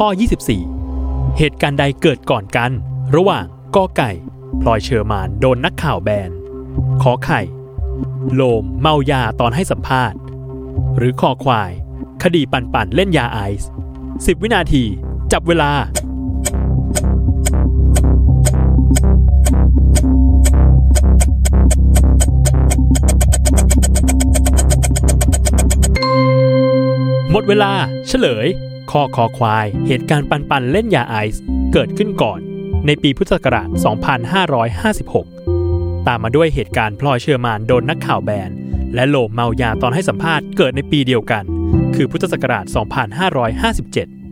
ข้อ 24 เหตุการณ์ใดเกิดก่อนกัน ระหว่างกอไก่พลอยเชอร์มานโดนนักข่าวแบนขอไข่ โลมเมายาตอนให้สัมภาษณ์ หรือคอควาย คดีปันป่นๆเล่นยาไอซ์10วินาที จับเวลา หมดเวลาเฉลย คอคอควาย เหตุการณ์ปันปันเล่นยาไอซ์เกิดขึ้นก่อน ในปีพุทธศักราช 2556 ตามมาด้วยเหตุการณ์พลอยเชอร์มานโดนนักข่าวแบน และโลมเมายาตอนให้สัมภาษณ์เกิดในปีเดียวกัน คือพุทธศักราช 2557